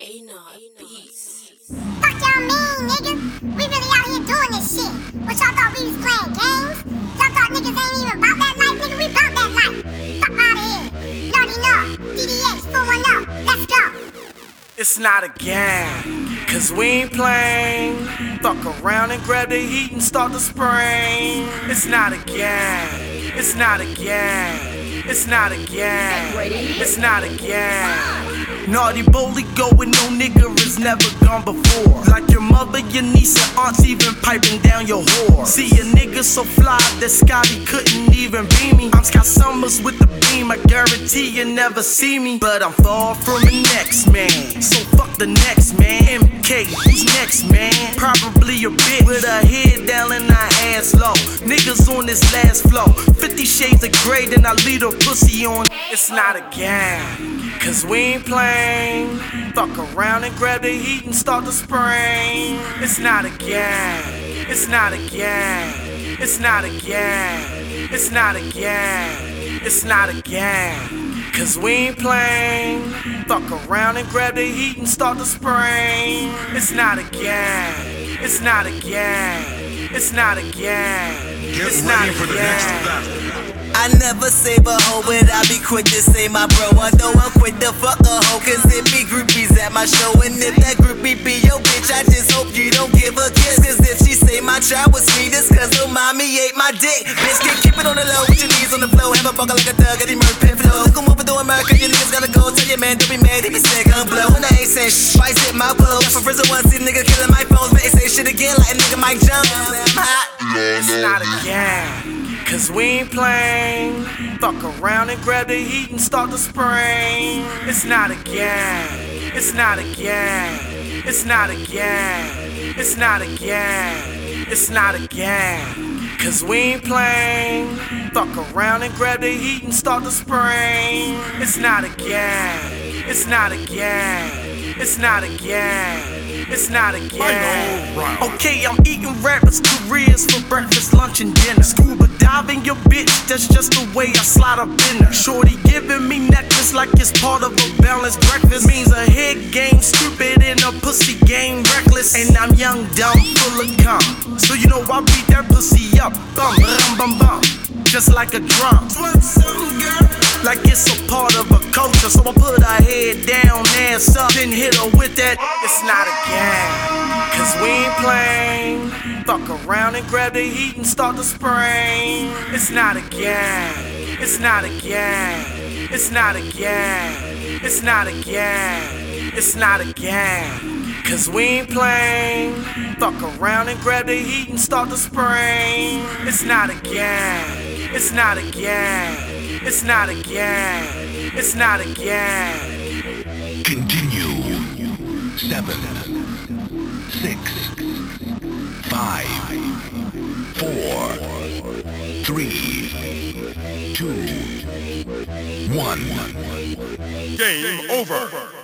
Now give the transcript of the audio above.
A not beats. Fuck y'all mean, nigga? We really out here doing this shit. What y'all thought we was playing games? Y'all thought niggas ain't even about that life, nigga? We about that life. Fuck out of here. Naughty know. DDX 410. Let's go. It's not a game, cause we ain't playing. Fuck around and grab the heat and start the spring. It's not a game, it's not a game, it's not a game, it's not a game. Naughty bully going, no nigga is never gone before. Like your mother, your niece, and aunts even piping down your whore. See a nigga so fly that Scotty couldn't even be me. I'm Scott Summers with the beam, I guarantee you never see me. But I'm far from the next man. So fuck the next man. MK, who's next man? Probably a bitch with her head down and her ass low. Niggas on this last flow. 50 shades of gray, then I lead a pussy on. It's not a game, cause we ain't playing. Fuck around and grab the heat and start the spring. It's not a game, it's not a game, it's not a game, it's not a game, it's not a game. Cause we ain't playing. Fuck around and grab the heat and start the spring. It's not a game, it's not a game, it's not a game, Get it's not ready a for the next game. battle. I never say but hoe, but I be quick to say my bro. I to fuck a hoe, cause it be groupies at my show. And if that groupie be your bitch, I just hope you don't give a kiss. Cause if she say my child was sweet, it's cause her mommy ate my dick. Bitch, can keep it on the low with your knees on the floor. Have a buckle like a thug, the murk pin flow. Look 'em over to America, you niggas gotta go. Tell your man, don't be mad, he be sick, I'm blow. And I ain't saying shh, twice hit my blow. Got from prison once, see nigga killing my phones, but they say shit again like a nigga Mike Jones. I'm hot. It's not a game, cause we ain't playing. Fuck around and grab the heat and start the spring. It's not a game, it's not a game, it's not a game, it's not a game, it's not a game. Cause we ain't playing. Fuck around and grab the heat and start the spring. It's not a game, it's not a game, it's not a game, it's not a game. Okay, I'm eating rappers' careers for breakfast, lunch, and dinner. Scuba diving your bitch, that's just the way I slide up in her. Shorty giving me necklace like it's part of a balanced breakfast. Means a head game stupid and a pussy game reckless. And I'm young, dumb, full of cum. So you know I beat that pussy up. Bum, bum, bum, bum. Just like a drum. Like it's a part of a culture. So I put her head down, ass up, then hit her with that. It's not a game, cause we ain't playing. Fuck around and grab the heat and start the spring. It's not a game, it's not a game, it's not a game, it's not a game, it's not a game. Cause we ain't playing. Fuck around and grab the heat and start the spring. It's not a game, it's not a game, it's not a game, it's not a game. Continue. Seven, six, five, four, three, two, one. Game over.